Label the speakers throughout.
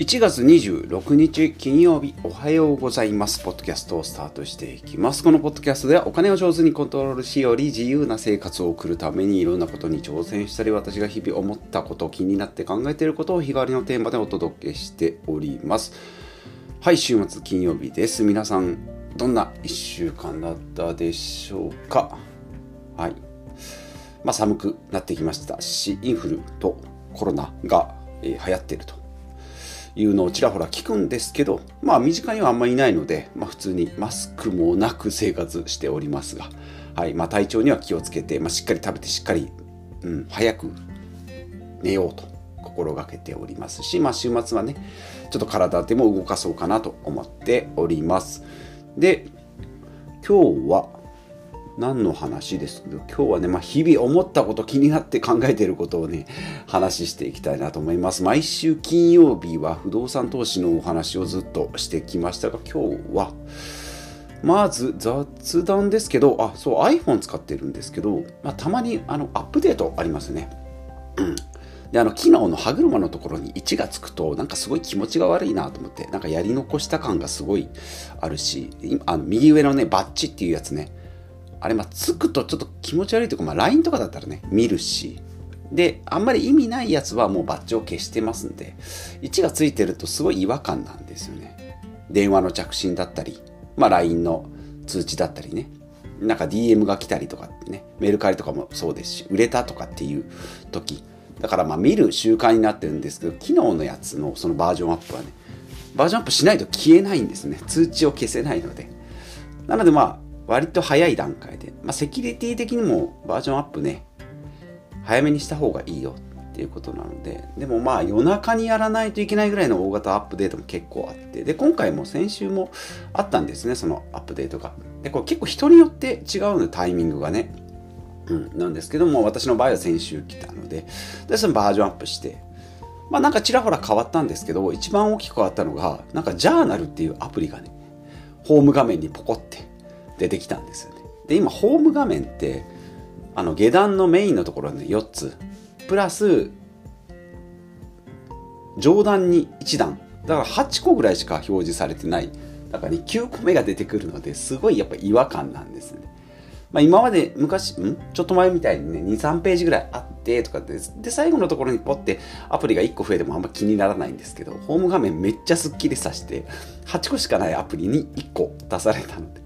Speaker 1: 1月26日金曜日おはようございます。ポッドキャストをスタートしていきます。このポッドキャストではお金を上手にコントロールしより自由な生活を送るためにいろんなことに挑戦したり私が日々思ったこと気になって考えていることを日替わりのテーマでお届けしております。はい、週末金曜日です。皆さんどんな1週間だったでしょうかはい。まあ寒くなってきましたし、インフルとコロナが、え流行っているというのをちらほら聞くんですけど、まあ身近にはあんまりいないので、まあ普通にマスクもなく生活しておりますが、はい、まあ体調には気をつけて、まあしっかり食べてしっかり、うん、早く寝ようと心がけておりますし、まあ週末はね、ちょっと体でも動かそうかなと思っております。で、今日は何の話です？けど今日はね、まあ、日々思ったこと気になって考えていることをね話していきたいなと思います。毎週金曜日は不動産投資のお話をずっとしてきましたが今日はまず雑談ですけどあそう iPhone 使ってるんですけど、まあ、たまにあのアップデートありますね。うん。であの機能の歯車のところに1がつくとなんかすごい気持ちが悪いなと思ってなんかやり残した感がすごいあるしあの右上のねバッチっていうやつね。あれ、まあ、つくとちょっと気持ち悪いというか、まあ、LINE とかだったらね、見るし、で、あんまり意味ないやつはもうバッジを消してますんで、1がついてるとすごい違和感なんですよね。電話の着信だったり、まあ、LINE の通知だったりね、なんか DM が来たりとかってね、メルカリとかもそうですし、売れたとかっていう時、だからまあ見る習慣になってるんですけど、昨日のやつのそのバージョンアップはね、バージョンアップしないと消えないんですね。通知を消せないので。なのでまあ、割と早い段階で、まあ、セキュリティ的にもバージョンアップね、早めにした方がいいよっていうことなので、でもまあ夜中にやらないといけないぐらいの大型アップデートも結構あって、で、今回も先週もあったんですね、そのアップデートが。で、これ結構人によって違うのタイミングがね。うん、なんですけども、私の場合は先週来たので、で、そのバージョンアップして、まあなんかちらほら変わったんですけど、一番大きく変わったのが、なんかジャーナルっていうアプリがね、ホーム画面にポコって出てきたんですよね。で、今、ホーム画面って、あの、下段のメインのところに4つ、プラス、上段に1段。だから8個ぐらいしか表示されてない。だからね、9個目が出てくるので、すごいやっぱ違和感なんですね。まあ今まで昔、ん？ちょっと前みたいにね、2、3ページぐらいあってとかで、で、最後のところにポッてアプリが1個増えてもあんま気にならないんですけど、ホーム画面めっちゃスッキリさして、8個しかないアプリに1個出されたので、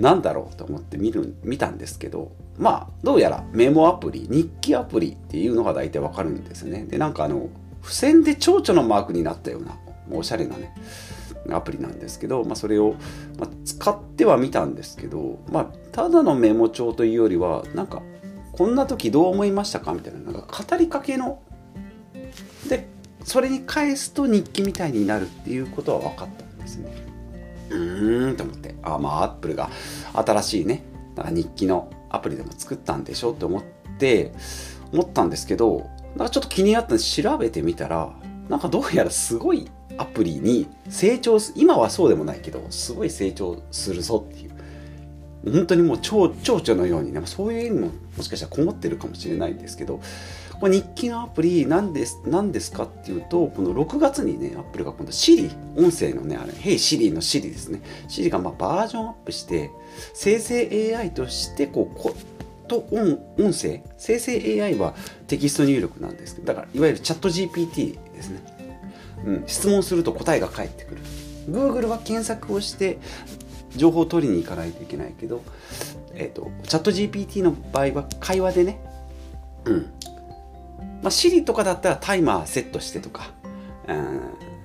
Speaker 1: なんだろうと思って見る見たんですけどまあどうやらメモアプリ日記アプリっていうのが大体わかるんですね。でなんかあの付箋で蝶々のマークになったようなおしゃれなねアプリなんですけど、まあ、それを、まあ、使ってはみたんですけど、まあ、ただのメモ帳というよりはなんかこんな時どう思いましたかみたいななんか語りかけのでそれに返すと日記みたいになるっていうことは分かったんですね。うーんと思って。あまあアップルが新しいねなんか日記のアプリでも作ったんでしょって思って思ったんですけどなんかちょっと気になったんで調べてみたらなんかどうやらすごいアプリに成長す今はそうでもないけどすごい成長するぞっていう。本当にもう蝶蝶々のようにねそういう意味ももしかしたらこもってるかもしれないんですけどこれ日記のアプリ何です何ですかっていうとこの6月にねアップルが今度 Siri 音声のねあれ Hey Siri の Siri ですね。Siri がまあバージョンアップして生成 AI としてこうこと音音声生成 AI はテキスト入力なんですけどだからいわゆるチャット GPT ですね、うん、質問すると答えが返ってくる。Google は検索をして情報を取りに行かないといけないけど、えーと、チャット GPT の場合は会話でね、うんまあ、Siri とかだったらタイマーセットしてとか、うん、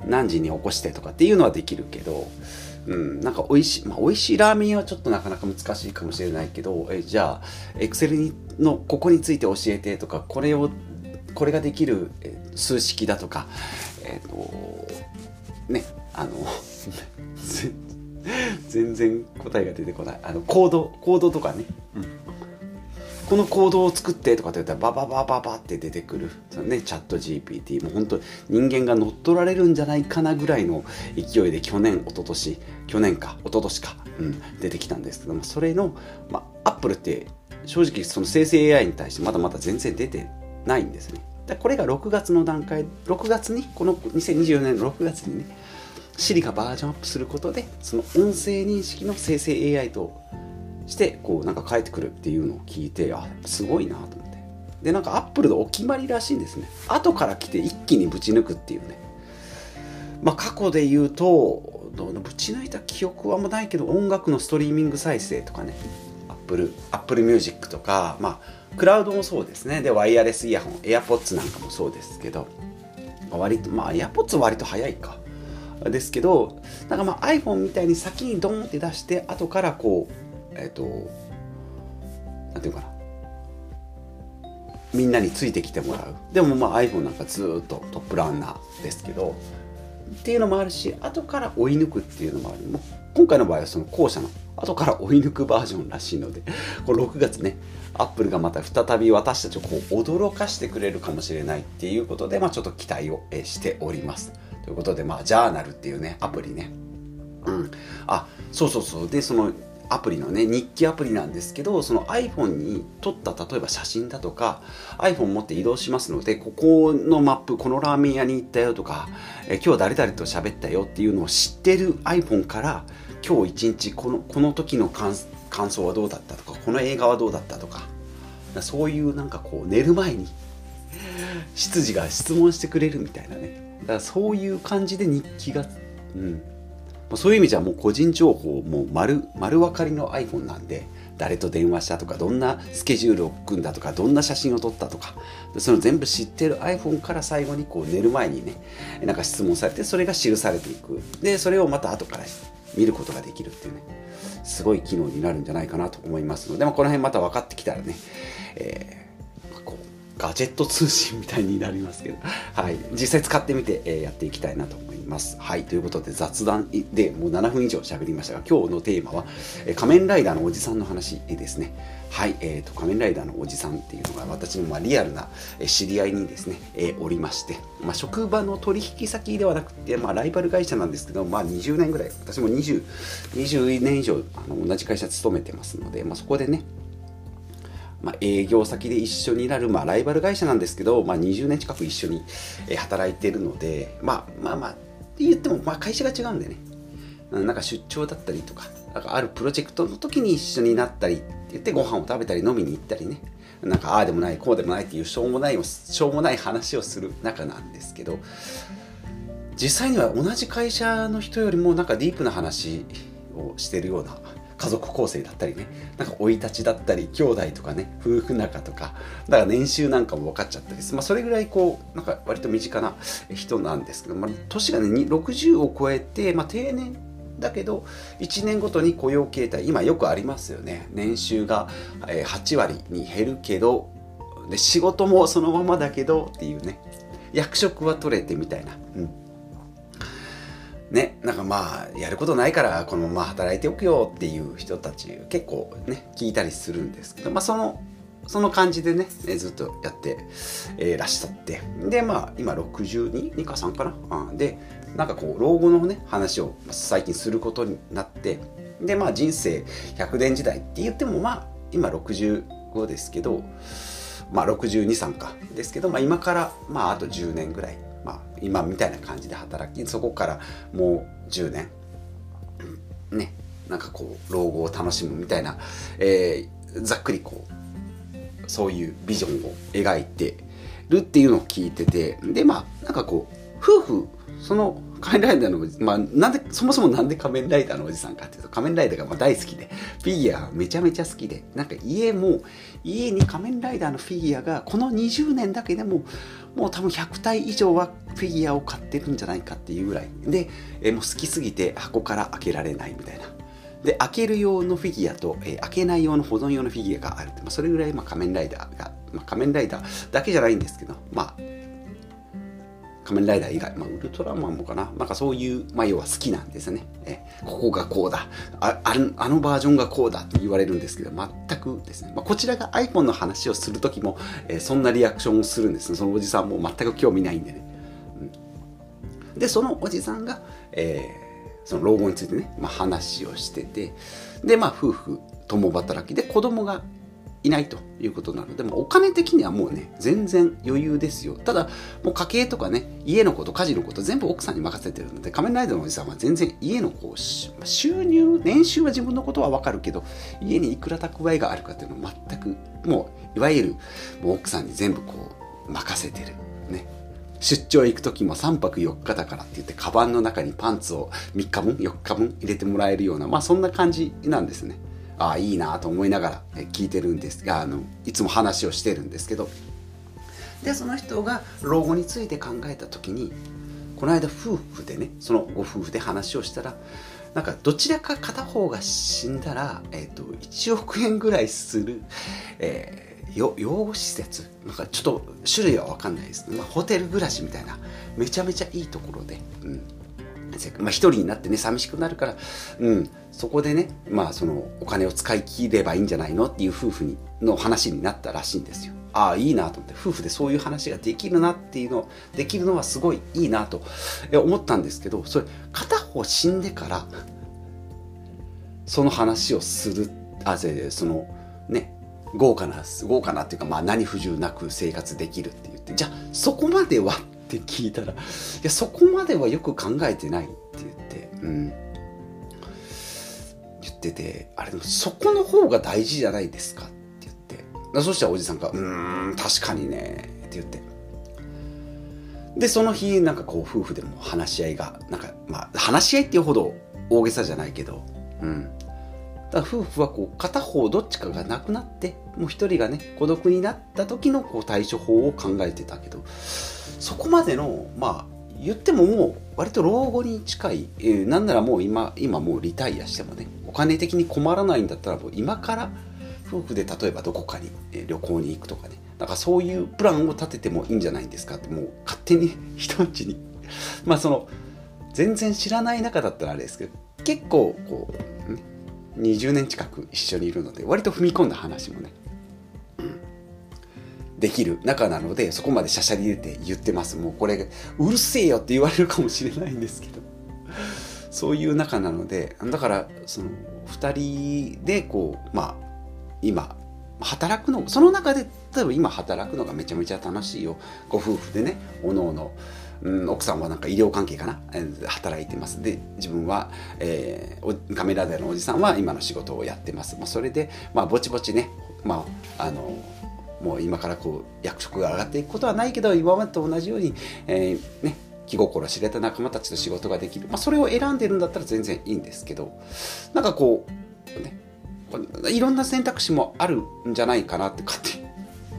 Speaker 1: 何時に起こしてとかっていうのはできるけど、うん、なんか美味しい、まあ、美味しいラーメンはちょっとなかなか難しいかもしれないけど、えじゃあ、Excel のここについて教えてとか、これを、これができる数式だとか、えっ、ー、と、ね、あの、全然答えが出てこない。あの、コード、コードとかね。うんこのコードを作ってとかって言ったらバババババって出てくる。そのね、チャット GPT。もう本当人間が乗っ取られるんじゃないかなぐらいの勢いで去年、一昨年去年か、一昨年か、うん、出てきたんですけども、それの、まあ、アップルって正直その生成 AI に対してまだまだ全然出てないんですね。でこれが6月の段階6月にこの2024年の6月にね Siri がバージョンアップすることでその音声認識の生成 AI としてこうなんか返ってくるっていうのを聞いてあすごいなと思って。でなんか Appleのお決まりらしいんですね。後から来て一気にぶち抜くっていうね。まあ過去で言うとぶち抜いた記憶はもうないけど音楽のストリーミング再生とかね。 Apple Apple Music とかまあクラウドもそうですね。でワイヤレスイヤホン AirPods なんかもそうですけど。割とまあ AirPods は割と早いか。ですけどなんかまあ iPhone みたいに先にドンって出して後からこうえっ、ー、となんていうかな。みんなについてきてもらう。でもまあ iPhone なんかずっとトップランナーですけどっていうのもあるし後から追い抜くっていうのもある。もう今回の場合はその後者の後から追い抜くバージョンらしいのでこの6月ねアップルがまた再び私たちをこう驚かしてくれるかもしれないっていうことで、まあ、ちょっと期待をしております。ということで、まあ、ジャーナルっていうねアプリね。うん。あそうそうそう。でそのアプリのね日記アプリなんですけどその iPhone に撮った例えば写真だとか iPhone 持って移動しますのでここのマップこのラーメン屋に行ったよとかえ今日誰々と喋ったよっていうのを知ってる iPhone から今日一日このこの時の感想はどうだったとかこの映画はどうだったとかそういうなんかこう寝る前に執事が質問してくれるみたいなね。だからそういう感じで日記がうん。そういう意味じゃもう個人情報もう丸丸分かりの iPhone なんで誰と電話したとかどんなスケジュールを組んだとかどんな写真を撮ったとかその全部知ってる iPhone から最後にこう寝る前にねなんか質問されてそれが記されていくでそれをまた後から見ることができるっていうねすごい機能になるんじゃないかなと思いますので、まあ、この辺また分かってきたらね、えーガジェット通信みたいになりますけど、はい、実際使ってみて、えー、やっていきたいなと思います。ますはい、ということで雑談でもう7分以上喋りましたが、今日のテーマは、え、仮面ライダーのおじさんの話ですね。はい、えーと、仮面ライダーのおじさんっていうのが私のまリアルな知り合いにですね、えー、おりまして、まあ、職場の取引先ではなくて、まあ、ライバル会社なんですけど、まあ、20年ぐらい私も 20, 20年以上あの同じ会社勤めてますので、まあ、そこでねまあ、営業先で一緒になる、まあ、ライバル会社なんですけど、まあ、20年近く一緒に働いてるので、まあ、まあまあ言っても、まあ、会社が違うんでね。なんか出張だったりとかなんかあるプロジェクトの時に一緒になったりって言ってご飯を食べたり飲みに行ったりね。なんかああでもないこうでもないっていうしょうもないしょうもない話をする中なんですけど実際には同じ会社の人よりもなんかディープな話をしてるような家族構成だったりねなんか生い立ちだったり兄弟とかね夫婦仲とかだから年収なんかも分かっちゃったりする、まあ、それぐらいこうなんか割と身近な人なんですけど、まあ、年がね60を超えて、まあ、定年だけど1年ごとに雇用形態今よくありますよね。年収が8割に減るけどで仕事もそのままだけどっていうね。役職は取れてみたいな、うん、ね、なんかまあやることないからこのまま働いておくよっていう人たち結構ね聞いたりするんですけど、まあ、そのその感じでねずっとやって、えー、らっしゃって。でまあ今62か3かな、うん、でなんかこう老後のね話を最近することになってでまあ人生100年時代って言ってもまあ今65ですけどまあ623かですけど、まあ、今からまああと10年ぐらいまあ、今みたいな感じで働きそこからもう10年。ねなんかこう老後を楽しむみたいな、えー、ざっくりこうそういうビジョンを描いてるっていうのを聞いててでまあなんかこう夫婦その仮面ライダーのおじまあ、なんで、そもそもなんで仮面ライダーのおじさんかっていうと、仮面ライダーがま大好きで、フィギュアめちゃめちゃ好きで、なんか家も、家に仮面ライダーのフィギュアが、この20年だけでも、もう多分100体以上はフィギュアを買ってるんじゃないかっていうぐらい。で、えもう好きすぎて箱から開けられないみたいな。で、開ける用のフィギュアと、え開けない用の保存用のフィギュアがあるまあ、それぐらい、まあ、仮面ライダーが、まあ、仮面ライダーだけじゃないんですけど、まあ、仮面ライダー以外、まあ、ウルトラマンもかななんかそういう、まあ、要は好きなんですね。えここがこうだああのバージョンがこうだと言われるんですけど、全くですね。まあ、こちらが iPhone の話をするときも、えー、そんなリアクションをするんですね。そのおじさんも全く興味ないんでね。うん、で、そのおじさんが、えー、その老後についてね、まあ、話をしてて、で、まあ、夫婦共働きで子供がいないということなので、もお金的にはもうね、全然余裕ですよ。ただ、もう家計とかね、家のこと、家事のこと、全部奥さんに任せてるので、仮面ライダーのおじさんは全然家のこう収入、年収は自分のことはわかるけど、家にいくら蓄えがあるかっていうのは全く、もう、いわゆる、もう奥さんに全部こう、任せてる。ね。出張行く時も3泊4日だからって言って、カバンの中にパンツを3日分、4日分入れてもらえるような、まあそんな感じなんですね。ああいいなと思いながら聞いてるんですあのいつも話をしてるんですけど。でその人が老後について考えた時にこの間夫婦でねそのご夫婦で話をしたらなんかどちらか片方が死んだら、えーと、1億円ぐらいする、えー、養護施設なんかちょっと種類は分かんないです、まあ、ホテル暮らしみたいなめちゃめちゃいいところで、うん。まあ、一人になってね寂しくなるから、うん、そこでね、まあ、そのお金を使い切ればいいんじゃないのっていう夫婦にの話になったらしいんですよ。ああいいなと思って夫婦でそういう話ができるなっていうのできるのはすごいいいなと思ったんですけどそれ片方死んでからその話をするあそのね豪華な豪華なっていうか、まあ、何不自由なく生活できるって言ってじゃあそこまではっって聞いたらいやそこまではよく考えてないって言ってうん。言っててあれでもそこの方が大事じゃないですかって言って。そしたらおじさんが「うん確かにね」って言って。でその日なんかこう夫婦でも話し合いがなんかまあ話し合いっていうほど大げさじゃないけどうん。だ夫婦はこう片方どっちかがなくなってもう一人がね孤独になった時のこう対処法を考えてたけどそこまでのまあ言ってももう割と老後に近い、えー、なんならもう今今もうリタイアしてもねお金的に困らないんだったらもう今から夫婦で例えばどこかに、え旅行に行くとかねなんかそういうプランを立ててもいいんじゃないんですかってもう勝手に 人んちに。まあその全然知らない中だったらあれですけど結構こう、ね、20年近く一緒にいるので割と踏み込んだ話もねできる仲なのでそこまでしゃしゃり出て言ってます。もうこれうるせえよって言われるかもしれないんですけど。そういう仲なのでだからその2人でこうまあ今働くのその中で例えば今働くのがめちゃめちゃ楽しいよ。ご夫婦でねおのおのうん、奥さんはなんか医療関係かな、えー、働いてます。で自分は、えー、カメラでのおじさんは今の仕事をやってます、まあ、それで、まあ、ぼちぼちね、まあ、あのもう今からこう役職が上がっていくことはないけど今までと同じように、えー、ね気心知れた仲間たちと仕事ができる、まあ、それを選んでるんだったら全然いいんですけどなんかこうねいろんな選択肢もあるんじゃないかなって勝手に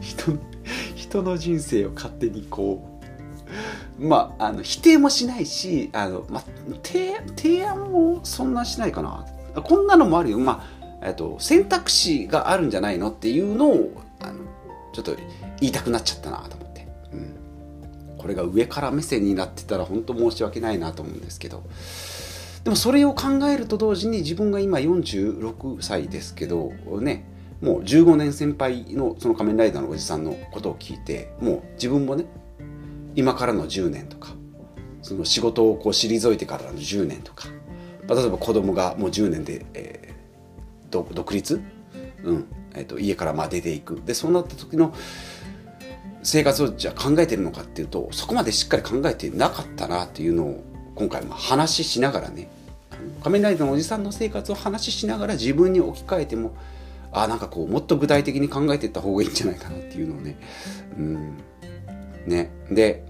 Speaker 1: 人人の人生を勝手にこうまああの否定もしないしあの、まあ、提案もそんなしないかな。こんなのもあるよ。まあえっと選択肢があるんじゃないのっていうのをちょっと言いたくなっちゃったなと思って、うん、これが上から目線になってたら本当申し訳ないなと思うんですけど。でもそれを考えると同時に自分が今46歳ですけどね。もう15年先輩のその仮面ライダーのおじさんのことを聞いてもう自分もね今からの10年とかその仕事をこう退いてからの10年とか、例えば子供がもう10年で、えー、独立、うん。えーと、家からまあ出ていく。でそうなった時の生活をじゃあ考えてるのかっていうとそこまでしっかり考えてなかったなっていうのを今回まあ話ししながらね仮面ライダーのおじさんの生活を話ししながら自分に置き換えてもあなんかこうもっと具体的に考えていった方がいいんじゃないかなっていうのをねうんね。で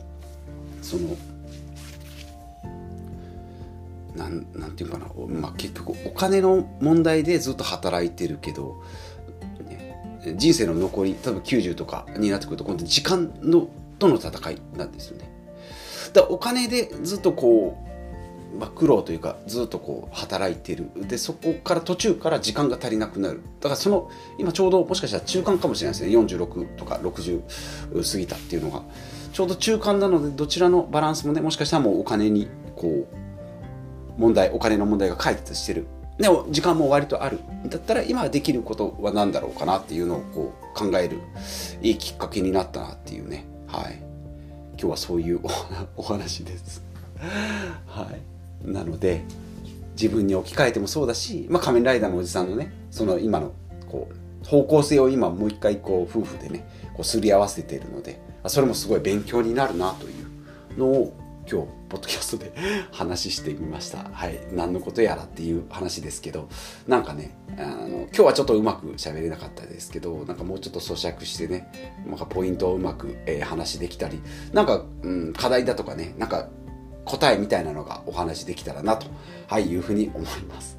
Speaker 1: そのなんなんていうかな、まあ、結局お金の問題でずっと働いてるけど人生の残り多分90とかになってくると今度時間のとの戦いなんですよね。だお金でずっとこう、まあ、苦労というかずっとこう働いてる。でそこから途中から時間が足りなくなる。だからその今ちょうどもしかしたら中間かもしれないですね。46とか60過ぎたっていうのが。ちょうど中間なのでどちらのバランスもねもしかしたらもうお金にこう問題お金の問題が解決してる。でも時間も割とある。だったら今できることは何だろうかなっていうのをこう考えるいいきっかけになったなっていうね。はい。今日はそういうお話です。はい。なので自分に置き換えてもそうだし、まあ、仮面ライダーのおじさんのねその今のこう方向性を今もう一回こう夫婦でねこうすり合わせているのでそれもすごい勉強になるなというのを今日ポッドキャストで話してみました。はい。何のことやらっていう話ですけどなんかねあの今日はちょっとうまく喋れなかったですけどなんかもうちょっと咀嚼してねなんかポイントをうまく、えー、話できたりなんか、うん、課題だとかねなんか答えみたいなのがお話できたらなと、はい、いうふうに思います。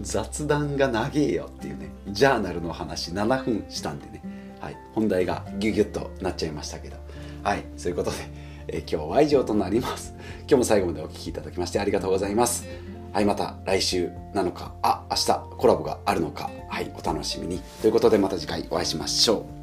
Speaker 1: 雑談が長えよっていうねジャーナルの話7分したんでね、はい、本題がギュギュッとなっちゃいましたけど。はい。そういうことで、え、今日は以上となります。今日も最後までお聴きいただきましてありがとうございます。はいまた来週なのかあ明日コラボがあるのかはいお楽しみに。ということでまた次回お会いしましょう。